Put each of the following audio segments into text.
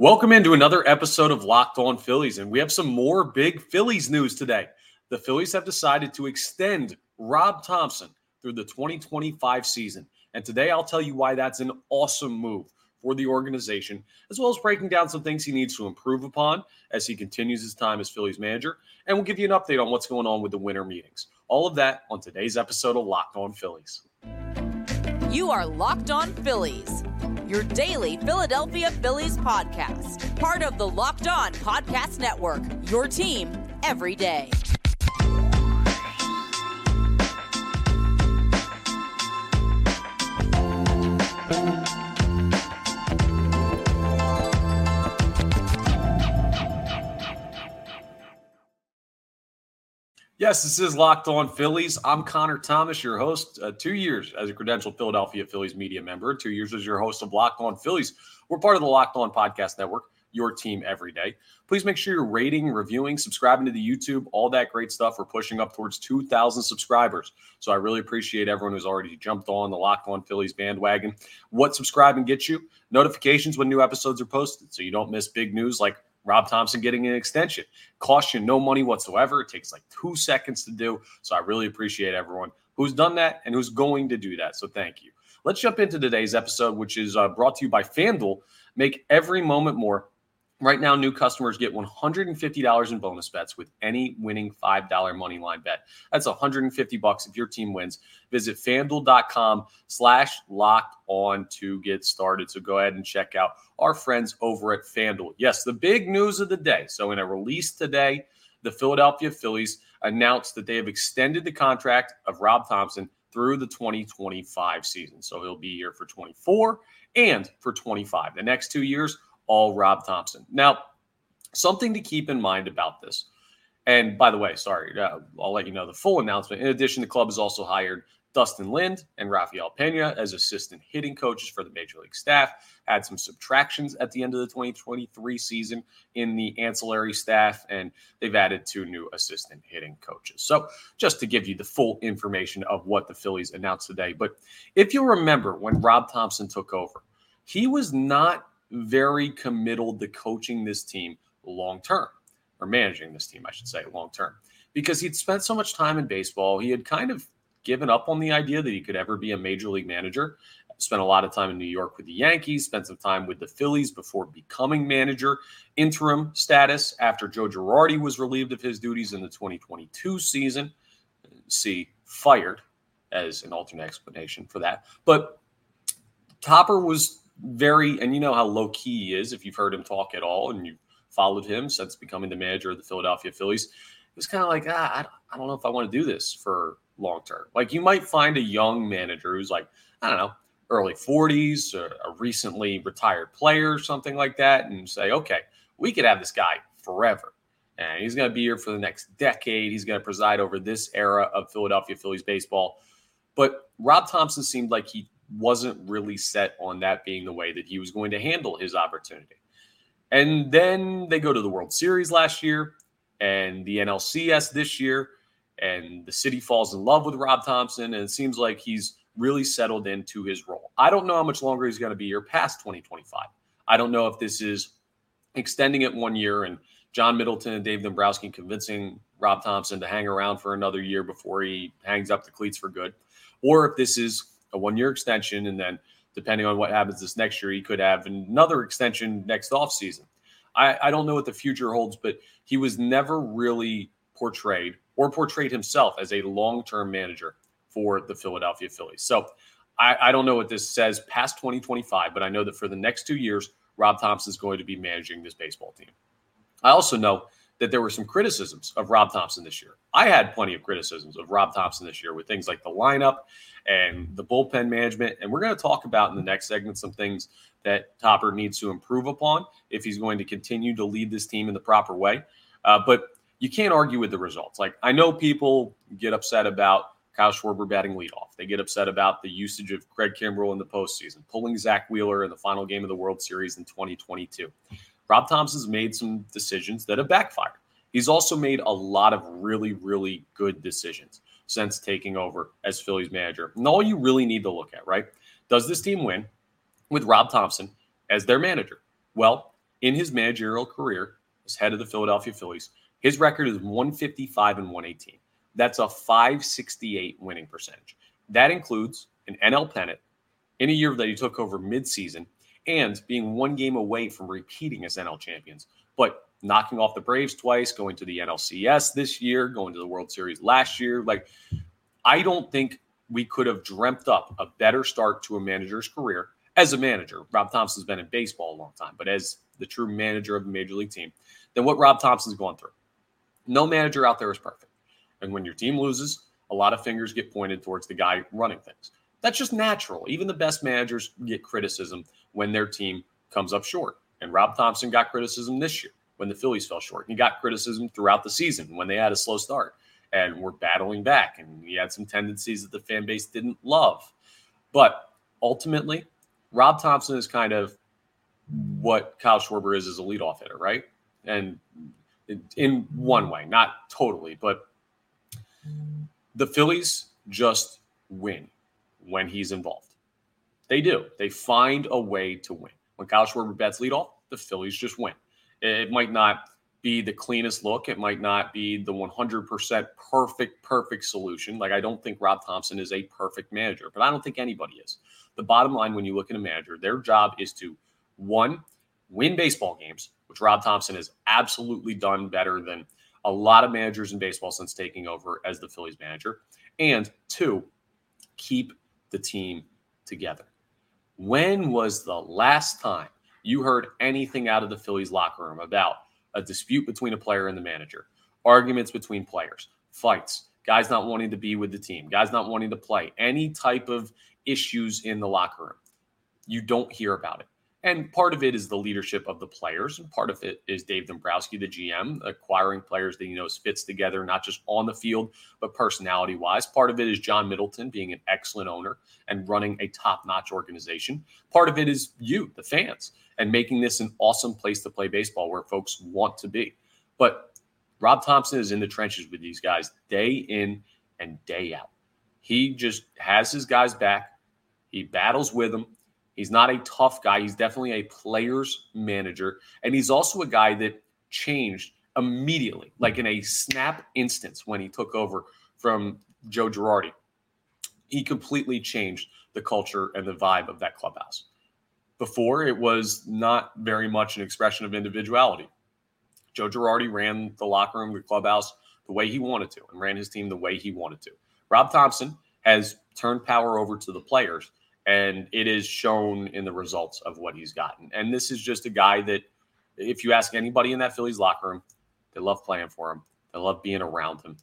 Welcome into another episode of Locked On Phillies, and we have some more big Phillies news today. The Phillies have decided to extend Rob Thomson through the 2025 season. And today I'll tell you why that's an awesome move for the organization, as well as breaking down some things he needs to improve upon as he continues his time as Phillies manager. And we'll give you an update on what's going on with the winter meetings. All of that on today's episode of Locked On Phillies. You are Locked On Phillies your daily Philadelphia Phillies podcast. Part of the Locked On Podcast Network, your team every day. Yes, this is Locked On Phillies. I'm Connor Thomas, your host. Uh, two years as a credentialed Philadelphia Phillies media member, two years as your host of Locked On Phillies. We're part of the Locked On Podcast Network, your team every day. Please make sure you're rating, reviewing, subscribing to the YouTube, all that great stuff. We're pushing up towards 2,000 subscribers. So I really appreciate everyone who's already jumped on the Locked On Phillies bandwagon. What subscribing gets you? Notifications when new episodes are posted so you don't miss big news like Rob Thomson getting an extension. Costs you no money whatsoever. It takes like two seconds to do. So I really appreciate everyone who's done that and who's going to do that. So thank you. Let's jump into today's episode, which is uh, brought to you by FanDuel. Make every moment more. Right now, new customers get $150 in bonus bets with any winning $5 money line bet. That's 150 bucks if your team wins. Visit fanduel.com slash locked on to get started. So go ahead and check out our friends over at FanDuel. Yes, the big news of the day. So in a release today, the Philadelphia Phillies announced that they have extended the contract of Rob Thomson through the 2025 season. So he'll be here for 24 and for 25. The next two years – all Rob Thomson. Now, something to keep in mind about this. And by the way, sorry, uh, I'll let you know the full announcement. In addition, the club has also hired Dustin Lind and Rafael Pena as assistant hitting coaches for the major league staff. Had some subtractions at the end of the 2023 season in the ancillary staff, and they've added two new assistant hitting coaches. So, just to give you the full information of what the Phillies announced today. But if you remember when Rob Thomson took over, he was not very committal to coaching this team long term, or managing this team, I should say, long term, because he'd spent so much time in baseball. He had kind of given up on the idea that he could ever be a major league manager. Spent a lot of time in New York with the Yankees, spent some time with the Phillies before becoming manager, interim status after Joe Girardi was relieved of his duties in the 2022 season. See, fired as an alternate explanation for that. But Topper was very, and you know how low key he is if you've heard him talk at all and you've followed him since becoming the manager of the Philadelphia Phillies. It was kind of like, ah, I, I don't know if I want to do this for long term. Like you might find a young manager who's like, I don't know, early 40s, or a recently retired player, something like that, and say, okay, we could have this guy forever. And he's going to be here for the next decade. He's going to preside over this era of Philadelphia Phillies baseball. But Rob Thomson seemed like he wasn't really set on that being the way that he was going to handle his opportunity. And then they go to the World Series last year and the NLCS this year, and the city falls in love with Rob Thomson, and it seems like he's really settled into his role. I don't know how much longer he's going to be here past 2025. I don't know if this is extending it one year and John Middleton and Dave Dombrowski convincing Rob Thomson to hang around for another year before he hangs up the cleats for good, or if this is a one year extension. And then, depending on what happens this next year, he could have another extension next offseason. I, I don't know what the future holds, but he was never really portrayed or portrayed himself as a long term manager for the Philadelphia Phillies. So I, I, don't know what this says past 2025, but I know that for the next two years, Rob Thomson is going to be managing this baseball team. I also know that there were some criticisms of Rob Thomson this year. I had plenty of criticisms of Rob Thomson this year with things like the lineup and the bullpen management. And we're going to talk about in the next segment some things that Topper needs to improve upon if he's going to continue to lead this team in the proper way. Uh, but you can't argue with the results. Like, I know people get upset about Kyle Schwarber batting leadoff. They get upset about the usage of Craig Kimbrel in the postseason, pulling Zack Wheeler in the final game of the World Series in 2022. Rob Thomson's made some decisions that have backfired. He's also made a lot of really, really good decisions since taking over as Phillies manager. And all you really need to look at, right? Does this team win with Rob Thomson as their manager? Well, in his managerial career as head of the Philadelphia Phillies, his record is 155 and 118. That's a 568 winning percentage. That includes an NL pennant in a year that he took over midseason and being one game away from repeating as NL champions, but knocking off the Braves twice, going to the NLCS this year, going to the World Series last year. Like, I don't think we could have dreamt up a better start to a manager's career as a manager. Rob Thomson's been in baseball a long time, but as the true manager of a major league team, than what Rob Thomson's gone through. No manager out there is perfect. And when your team loses, a lot of fingers get pointed towards the guy running things. That's just natural. Even the best managers get criticism when their team comes up short. And Rob Thomson got criticism this year when the Phillies fell short. He got criticism throughout the season when they had a slow start and were battling back. And he had some tendencies that the fan base didn't love. But ultimately, Rob Thomson is kind of what Kyle Schwarber is as a leadoff hitter, right? And in one way, not totally, but the Phillies just win when he's involved. They do. They find a way to win. When Kyle Schwarber bats leadoff, the Phillies just win. It might not be the cleanest look. It might not be the 100% perfect, perfect solution. Like, I don't think Rob Thomson is a perfect manager, but I don't think anybody is. The bottom line, when you look at a manager, their job is to one, win baseball games, which Rob Thomson has absolutely done better than a lot of managers in baseball since taking over as the Phillies manager. And two, keep the team together. When was the last time you heard anything out of the Phillies locker room about a dispute between a player and the manager, arguments between players, fights, guys not wanting to be with the team, guys not wanting to play, any type of issues in the locker room? You don't hear about it. And part of it is the leadership of the players, and part of it is Dave Dombrowski, the GM, acquiring players that he knows fits together, not just on the field, but personality wise. Part of it is John Middleton being an excellent owner and running a top notch organization. Part of it is you, the fans, and making this an awesome place to play baseball where folks want to be. But Rob Thomson is in the trenches with these guys day in and day out. He just has his guys back, he battles with them He's not a tough guy. He's definitely a player's manager. And he's also a guy that changed immediately, like in a snap instance when he took over from Joe Girardi. He completely changed the culture and the vibe of that clubhouse. Before, it was not very much an expression of individuality. Joe Girardi ran the locker room, the clubhouse, the way he wanted to, and ran his team the way he wanted to. Rob Thomson has turned power over to the players and it is shown in the results of what he's gotten. And this is just a guy that, if you ask anybody in that Phillies locker room, they love playing for him. They love being around him.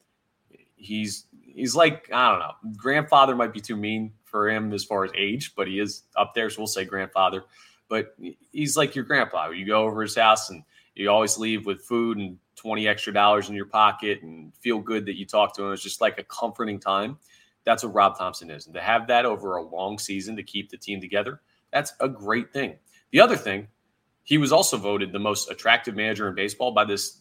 He's he's like I don't know. Grandfather might be too mean for him as far as age, but he is up there, so we'll say grandfather. But he's like your grandpa. You go over his house and you always leave with food and 20 extra dollars in your pocket and feel good that you talk to him. It's just like a comforting time. That's what Rob Thomson is. And to have that over a long season to keep the team together, that's a great thing. The other thing, he was also voted the most attractive manager in baseball by this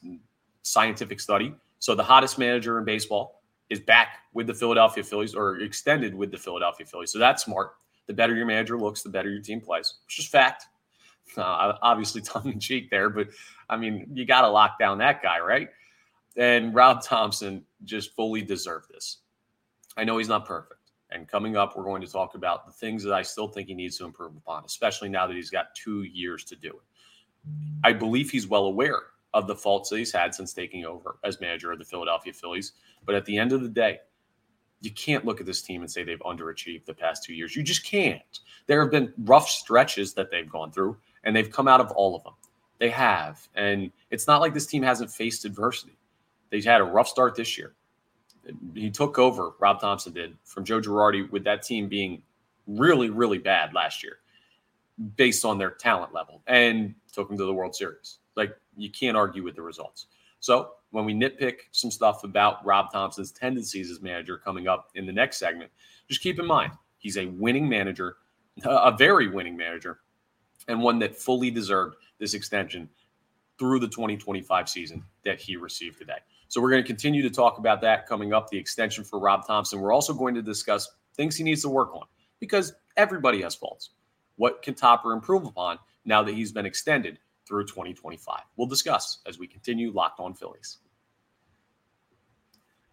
scientific study. So the hottest manager in baseball is back with the Philadelphia Phillies or extended with the Philadelphia Phillies. So that's smart. The better your manager looks, the better your team plays. It's just fact. Uh, obviously, tongue in cheek there, but I mean, you got to lock down that guy, right? And Rob Thomson just fully deserved this. I know he's not perfect. And coming up, we're going to talk about the things that I still think he needs to improve upon, especially now that he's got two years to do it. I believe he's well aware of the faults that he's had since taking over as manager of the Philadelphia Phillies. But at the end of the day, you can't look at this team and say they've underachieved the past two years. You just can't. There have been rough stretches that they've gone through, and they've come out of all of them. They have. And it's not like this team hasn't faced adversity. They've had a rough start this year he took over, Rob Thomson did, from Joe Girardi with that team being really, really bad last year based on their talent level and took them to the World Series. Like, you can't argue with the results. So, when we nitpick some stuff about Rob Thomson's tendencies as manager coming up in the next segment, just keep in mind he's a winning manager, a very winning manager, and one that fully deserved this extension through the 2025 season that he received today. So we're going to continue to talk about that coming up, the extension for Rob Thomson. We're also going to discuss things he needs to work on because everybody has faults. What can Topper improve upon now that he's been extended through 2025. We'll discuss as we continue Locked On Phillies.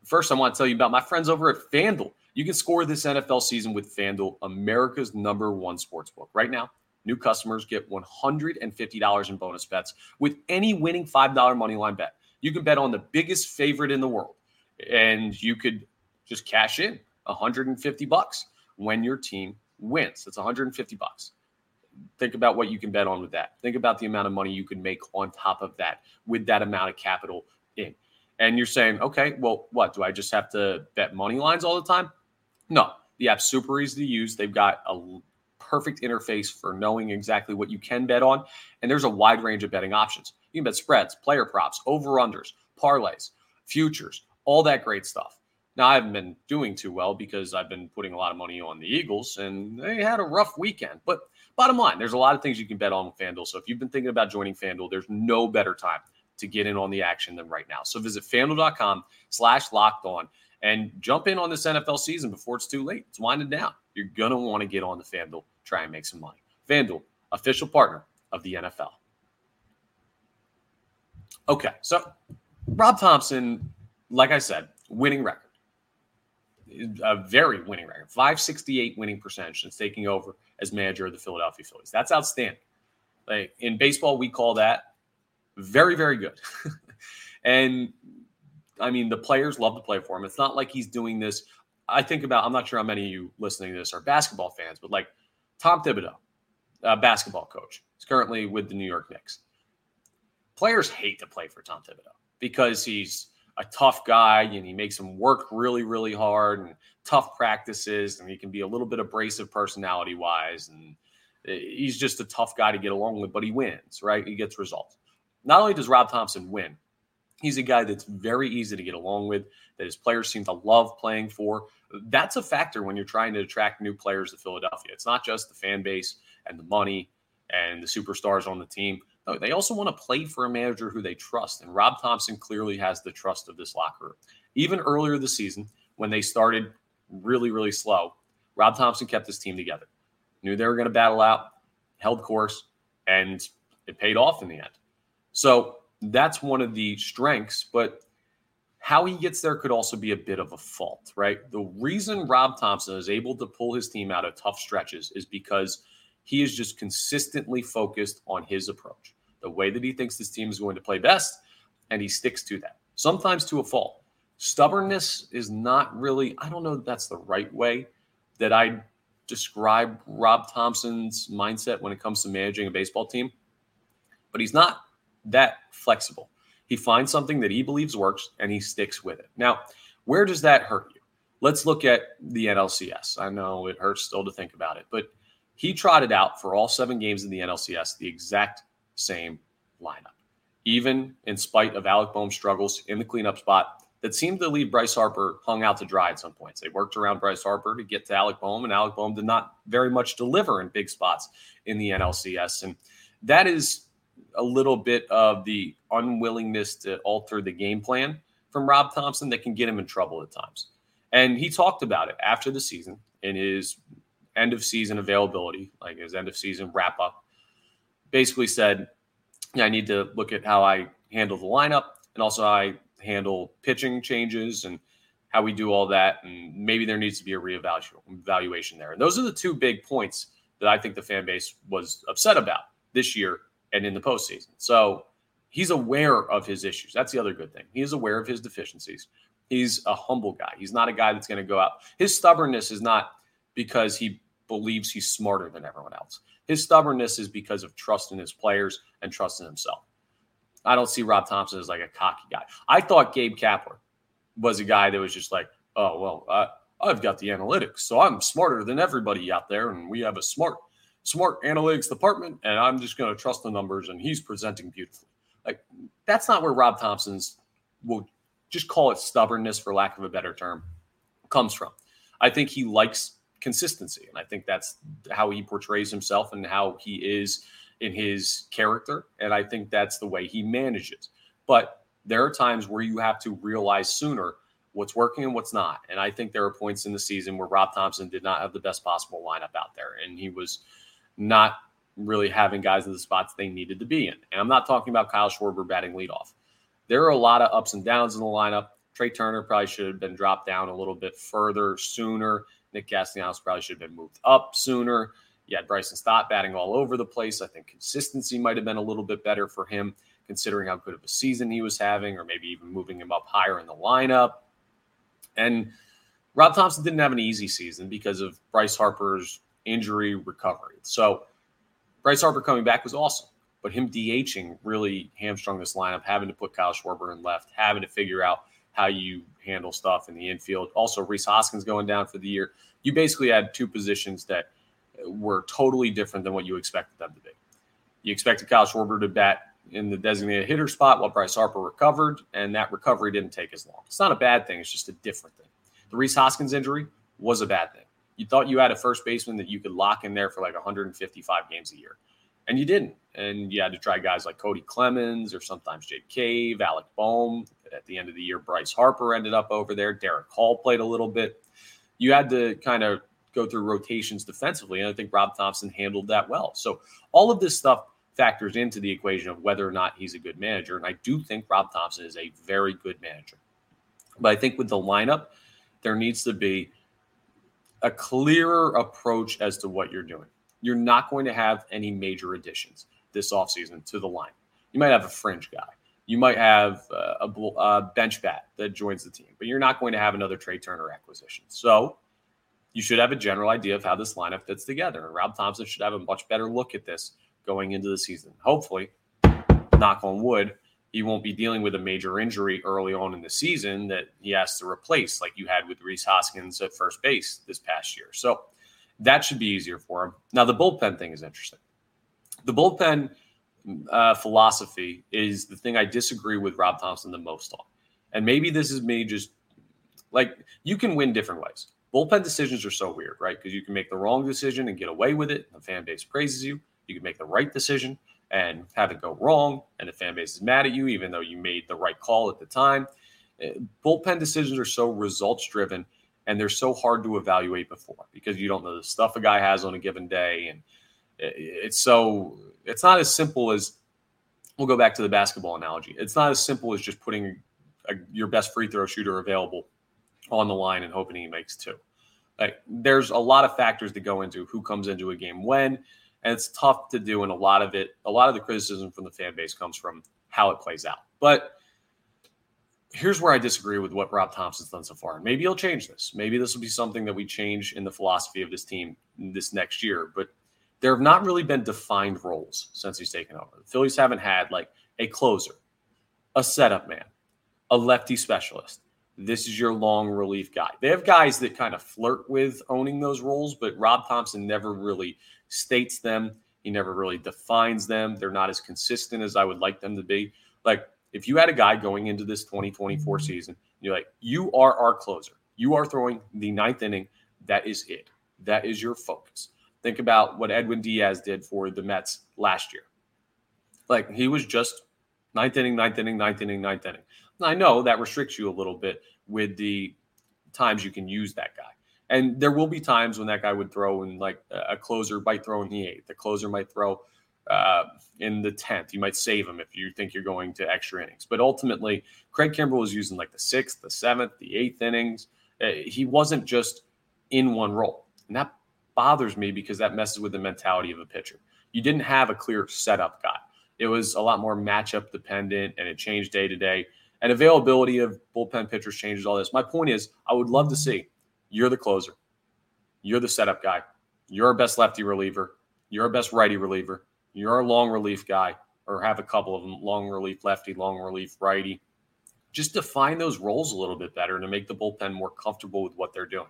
First, I want to tell you about my friends over at FanDuel. You can score this NFL season with FanDuel, America's number one sports book. Right now, new customers get $150 in bonus bets with any winning $5 money line bet. You can bet on the biggest favorite in the world, and you could just cash in 150 bucks when your team wins. That's 150 bucks. Think about what you can bet on with that. Think about the amount of money you can make on top of that with that amount of capital in. And you're saying, okay, well, what? Do I just have to bet money lines all the time? No. The app's super easy to use. They've got a perfect interface for knowing exactly what you can bet on. And there's a wide range of betting options. You can bet spreads, player props, over unders, parlays, futures, all that great stuff. Now, I haven't been doing too well because I've been putting a lot of money on the Eagles and they had a rough weekend. But bottom line, there's a lot of things you can bet on with FanDuel. So if you've been thinking about joining FanDuel, there's no better time to get in on the action than right now. So visit fanduel.com slash locked on and jump in on this NFL season before it's too late. It's winding down. You're going to want to get on the FanDuel, try and make some money. FanDuel, official partner of the NFL. Okay, so Rob Thomson, like I said, winning record a very winning record 568 winning percentage since taking over as manager of the Philadelphia Phillies. That's outstanding. Like in baseball, we call that very, very good. and I mean, the players love to play for him. It's not like he's doing this. I think about, I'm not sure how many of you listening to this are basketball fans, but like Tom Thibodeau, a basketball coach, is currently with the New York Knicks. Players hate to play for Tom Thibodeau because he's a tough guy and he makes them work really, really hard and tough practices. And he can be a little bit abrasive personality wise. And eh, he's just a tough guy to get along with, but he wins, right? He gets results. Not only does Rob Thomson win, he's a guy that's very easy to get along with, that his players seem to love playing for. That's a factor when you're trying to attract new players to Philadelphia. It's not just the fan base and the money and the superstars on the team no, they also want to play for a manager who they trust. And Rob Thomson clearly has the trust of this locker room. Even earlier this season, when they started really, really slow, Rob Thomson kept his team together. Knew they were going to battle out, held course, and it paid off in the end. So that's one of the strengths, but how he gets there could also be a bit of a fault, right? The reason Rob Thomson is able to pull his team out of tough stretches is because he is just consistently focused on his approach, the way that he thinks this team is going to play best, and he sticks to that, sometimes to a fault. Stubbornness is not really, I don't know that that's the right way that I describe Rob Thomson's mindset when it comes to managing a baseball team, but he's not that flexible. He finds something that he believes works and he sticks with it. Now, where does that hurt you? Let's look at the NLCS. I know it hurts still to think about it, but he trotted out for all seven games in the NLCS the exact same lineup, even in spite of Alec Bohm's struggles in the cleanup spot that seemed to leave Bryce Harper hung out to dry at some points. They worked around Bryce Harper to get to Alec Bohm, and Alec Bohm did not very much deliver in big spots in the NLCS. And that is a little bit of the unwillingness to alter the game plan from Rob Thomson that can get him in trouble at times. And he talked about it after the season in his end of season availability, like his end of season wrap up, basically said, yeah, I need to look at how I handle the lineup and also how I handle pitching changes and how we do all that. And maybe there needs to be a reevaluation there. And those are the two big points that I think the fan base was upset about this year and in the postseason. So he's aware of his issues. That's the other good thing. He is aware of his deficiencies. He's a humble guy. He's not a guy that's going to go out. His stubbornness is not because he believes he's smarter than everyone else. His stubbornness is because of trust in his players and trust in himself. I don't see Rob Thomson as like a cocky guy. I thought Gabe Kapler was a guy that was just like, oh, well, uh, I've got the analytics, so I'm smarter than everybody out there, and we have a smart, smart analytics department, and I'm just going to trust the numbers, and he's presenting beautifully. Like that's not where Rob Thomson's will just call it stubbornness, for lack of a better term, comes from. I think he likes consistency. And I think that's how he portrays himself and how he is in his character. And I think that's the way he manages. But there are times where you have to realize sooner what's working and what's not. And I think there are points in the season where Rob Thomson did not have the best possible lineup out there. And he was not really having guys in the spots they needed to be in. And I'm not talking about Kyle Schwarber batting leadoff. There are a lot of ups and downs in the lineup. Trea Turner probably should have been dropped down a little bit further sooner. Nick Castellanos probably should have been moved up sooner. You had Bryson Stott batting all over the place. I think consistency might have been a little bit better for him, considering how good of a season he was having, or maybe even moving him up higher in the lineup. And Rob Thomson didn't have an easy season because of Bryce Harper's injury recovery. So Bryce Harper coming back was awesome, but him DHing really hamstrung this lineup, having to put Kyle Schwarber in left, having to figure out how you handle stuff in the infield. Also, Rhys Hoskins going down for the year. You basically had two positions that were totally different than what you expected them to be. You expected Kyle Schwarber to bat in the designated hitter spot while Bryce Harper recovered, and that recovery didn't take as long. It's not a bad thing, it's just a different thing. The Rhys Hoskins injury was a bad thing. You thought you had a first baseman that you could lock in there for like 155 games a year, and you didn't. And you had to try guys like Cody Clemens or sometimes Jake Cave, Alec Bohm. At the end of the year, Bryce Harper ended up over there. Darick Hall played a little bit. You had to kind of go through rotations defensively, and I think Rob Thomson handled that well. So all of this stuff factors into the equation of whether or not he's a good manager. And I do think Rob Thomson is a very good manager. But I think with the lineup, there needs to be a clearer approach as to what you're doing. You're not going to have any major additions this offseason to the line. You might have a fringe guy. You might have uh, a, a uh, bench bat that joins the team, but you're not going to have another Trea Turner acquisition. So you should have a general idea of how this lineup fits together. And Rob Thomson should have a much better look at this going into the season. Hopefully, knock on wood, he won't be dealing with a major injury early on in the season that he has to replace, like you had with Rhys Hoskins at first base this past year. So that should be easier for him. Now, the bullpen thing is interesting. The bullpen uh, philosophy is the thing I disagree with Rob Thomson the most on. And maybe this is me just like you can win different ways. Bullpen decisions are so weird, right? Because you can make the wrong decision and get away with it. And The fan base praises you. You can make the right decision and have it go wrong, and the fan base is mad at you, even though you made the right call at the time. Eh, bullpen decisions are so results driven and they're so hard to evaluate before because you don't know the stuff a guy has on a given day. And it's so, it's not as simple as we'll go back to the basketball analogy. It's not as simple as just putting a, your best free throw shooter available on the line and hoping he makes two. Like there's a lot of factors that go into who comes into a game when and it's tough to do. And a lot of it, a lot of the criticism from the fan base comes from how it plays out. But here's where I disagree with what Rob Thomson's done so far. Maybe he'll change this. Maybe this will be something that we change in the philosophy of this team this next year. But there have not really been defined roles since he's taken over. The Phillies haven't had like a closer, a setup man, a lefty specialist. This is your long relief guy. They have guys that kind of flirt with owning those roles, but Rob Thomson never really states them. He never really defines them. They're not as consistent as I would like them to be. Like if you had a guy going into this 2024 mm-hmm. season, you're like, you are our closer. You are throwing the ninth inning. That is it. That is your focus. Think about what Edwin Diaz did for the Mets last year. Like he was just ninth inning, ninth inning, ninth inning, ninth inning. I know that restricts you a little bit with the times you can use that guy. And there will be times when that guy would throw in like a closer might throw in the eighth. The closer might throw uh, in the tenth. You might save him if you think you're going to extra innings. But ultimately, Craig Kimbrel was using like the sixth, the seventh, the eighth innings. Uh, he wasn't just in one role, and that bothers me because that messes with the mentality of a pitcher. You didn't have a clear setup guy. It was a lot more matchup dependent, and it changed day to day. And availability of bullpen pitchers changes all this. My point is, I would love to see you're the closer. You're the setup guy. You're our best lefty reliever. You're our best righty reliever. You're a long relief guy, or have a couple of them long relief lefty, long relief righty. Just define those roles a little bit better to make the bullpen more comfortable with what they're doing.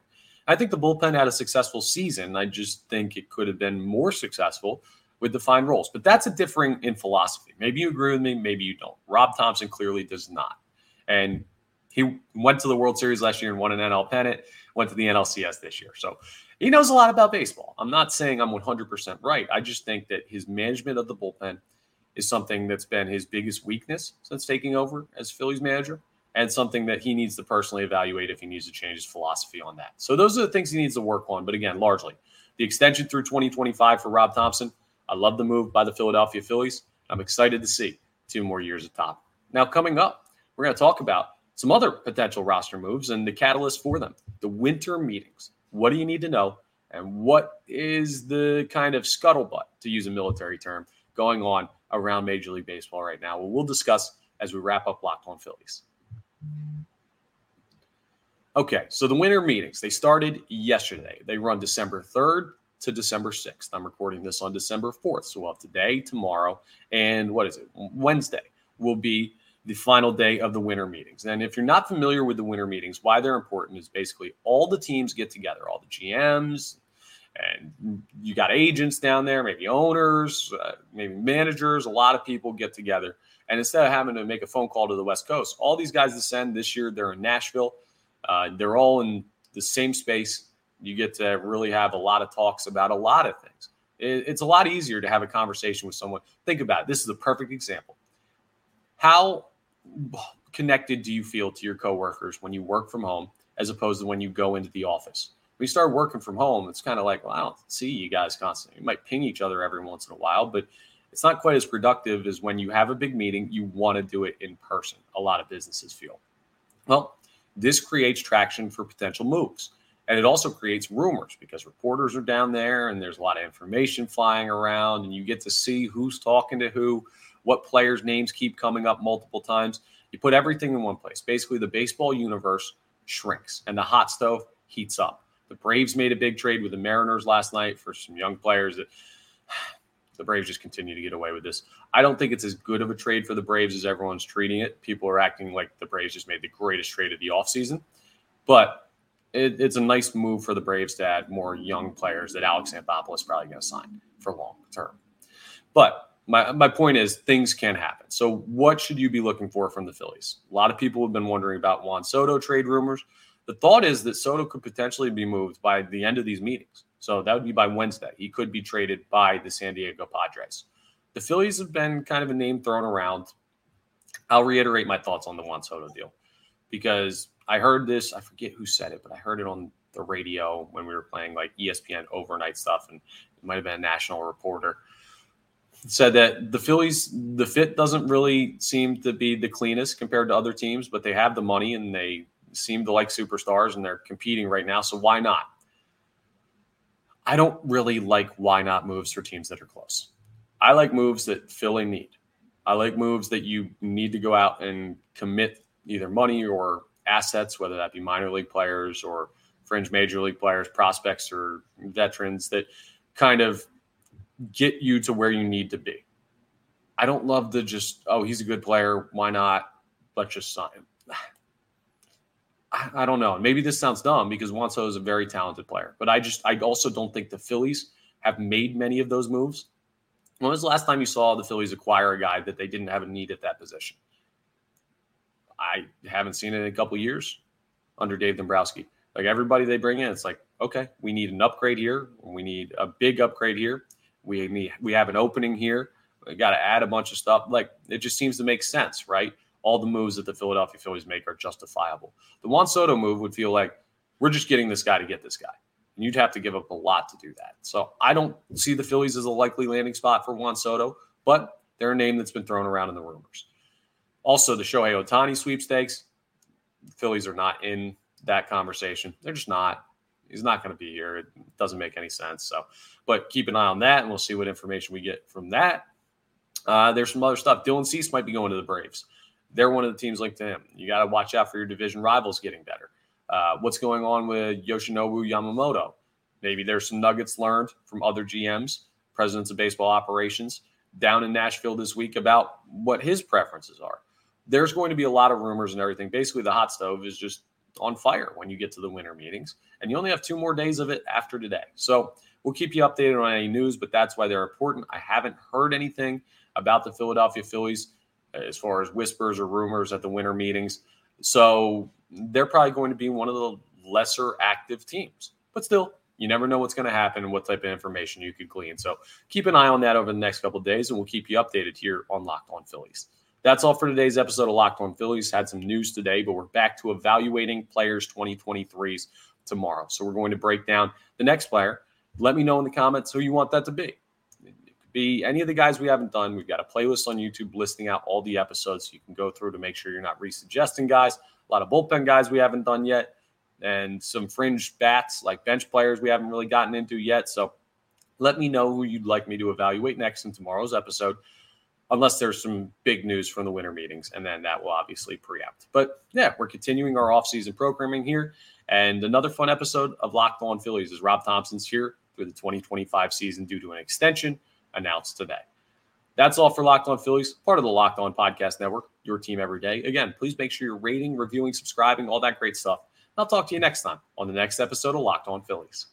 I think the bullpen had a successful season. I just think it could have been more successful with defined roles. But that's a differing in philosophy. Maybe you agree with me, maybe you don't. Rob Thomson clearly does not. And he went to the World Series last year and won an NL pennant went to the NLCS this year. So he knows a lot about baseball. I'm not saying I'm 100% right. I just think that his management of the bullpen is something that's been his biggest weakness since taking over as Phillies manager and something that he needs to personally evaluate if he needs to change his philosophy on that. So those are the things he needs to work on. But again, largely the extension through 2025 for Rob Thomson. I love the move by the Philadelphia Phillies. I'm excited to see two more years at top. Now, coming up, we're going to talk about some other potential roster moves and the catalyst for them the winter meetings. What do you need to know? And what is the kind of scuttlebutt, to use a military term, going on around Major League Baseball right now? Well, we'll discuss as we wrap up Locked on Phillies. Okay, so the winter meetings, they started yesterday. They run December 3rd to December 6th. I'm recording this on December 4th. So we'll have today, tomorrow, and what is it? Wednesday will be the final day of the winter meetings. And if you're not familiar with the winter meetings, why they're important is basically all the teams get together, all the GMs, and you got agents down there, maybe owners, uh, maybe managers. A lot of people get together. And instead of having to make a phone call to the West Coast, all these guys descend this year. They're in Nashville. Uh, they're all in the same space. You get to really have a lot of talks about a lot of things. It, it's a lot easier to have a conversation with someone. Think about it. This is a perfect example. How connected do you feel to your coworkers when you work from home as opposed to when you go into the office? When you start working from home, it's kind of like, well, I don't see you guys constantly. You might ping each other every once in a while, but it's not quite as productive as when you have a big meeting, you want to do it in person. A lot of businesses feel. Well, this creates traction for potential moves. And it also creates rumors because reporters are down there and there's a lot of information flying around, and you get to see who's talking to who, what players' names keep coming up multiple times. You put everything in one place. Basically, the baseball universe shrinks and the hot stove heats up. The Braves made a big trade with the Mariners last night for some young players that the Braves just continue to get away with this. I don't think it's as good of a trade for the Braves as everyone's treating it. People are acting like the Braves just made the greatest trade of the offseason. But it, it's a nice move for the Braves to add more young players that Alex Anthopoulos is probably going to sign for long term. But my, my point is things can happen. So what should you be looking for from the Phillies? A lot of people have been wondering about Juan Soto trade rumors. The thought is that Soto could potentially be moved by the end of these meetings. So that would be by Wednesday. He could be traded by the San Diego Padres. The Phillies have been kind of a name thrown around. I'll reiterate my thoughts on the Juan Soto deal because I heard this. I forget who said it, but I heard it on the radio when we were playing like ESPN overnight stuff, and it might have been a national reporter said that the Phillies, the fit doesn't really seem to be the cleanest compared to other teams, but they have the money and they seem to like superstars and they're competing right now. So why not? I don't really like why not moves for teams that are close. I like moves that fill a need. I like moves that you need to go out and commit either money or assets, whether that be minor league players or fringe major league players, prospects or veterans that kind of get you to where you need to be. I don't love the just, oh, he's a good player. Why not? Let's just sign him. I don't know. Maybe this sounds dumb because Juan Soto is a very talented player, but I just I also don't think the Phillies have made many of those moves. When was the last time you saw the Phillies acquire a guy that they didn't have a need at that position? I haven't seen it in a couple years under Dave Dombrowski. Like everybody they bring in, it's like, okay, we need an upgrade here. We need a big upgrade here. We need we have an opening here. We got to add a bunch of stuff. Like it just seems to make sense, right? all the moves that the Philadelphia Phillies make are justifiable. The Juan Soto move would feel like we're just getting this guy to get this guy. And you'd have to give up a lot to do that. So I don't see the Phillies as a likely landing spot for Juan Soto, but they're a name that's been thrown around in the rumors. Also, the Shohei Ohtani sweepstakes, the Phillies are not in that conversation. They're just not. He's not going to be here. It doesn't make any sense. So, but keep an eye on that, and we'll see what information we get from that. Uh, there's some other stuff. Dylan Cease might be going to the Braves they're one of the teams linked to him. You got to watch out for your division rivals getting better. Uh, what's going on with Yoshinobu Yamamoto? Maybe there's some nuggets learned from other GMs, presidents of baseball operations, down in Nashville this week about what his preferences are. There's going to be a lot of rumors and everything. Basically, the hot stove is just on fire when you get to the winter meetings, and you only have two more days of it after today. So we'll keep you updated on any news, but that's why they're important. I haven't heard anything about the Philadelphia Phillies uh, as far as whispers or rumors at the winter meetings. So they're probably going to be one of the lesser active teams. But still, you never know what's going to happen and what type of information you could glean. So keep an eye on that over the next couple days, and we'll keep you updated here on Locked On Phillies. That's all for today's episode of Locked On Phillies. Had some news today, but we're back to evaluating players 2023s tomorrow. So we're going to break down the next player. Let me know in the comments who you want that to be It could be any of the guys we haven't done. We've got a playlist on YouTube listing out all the episodes so you can go through to make sure you're not resuggesting guys. A lot of bullpen guys we haven't done yet, and some fringe bats like bench players we haven't really gotten into yet. So let me know who you'd like me to evaluate next in tomorrow's episode, unless there's some big news from the winter meetings, and then that will obviously preempt. But yeah, we're continuing our offseason programming here. And another fun episode of Locked On Phillies is Rob Thomson's here through the 2025 season due to an extension announced today. That's all for Locked On Phillies, part of the Locked On Podcast Network, your team every day. Again, please make sure you're rating, reviewing, subscribing, all that great stuff. I'll talk to you next time on the next episode of Locked On Phillies.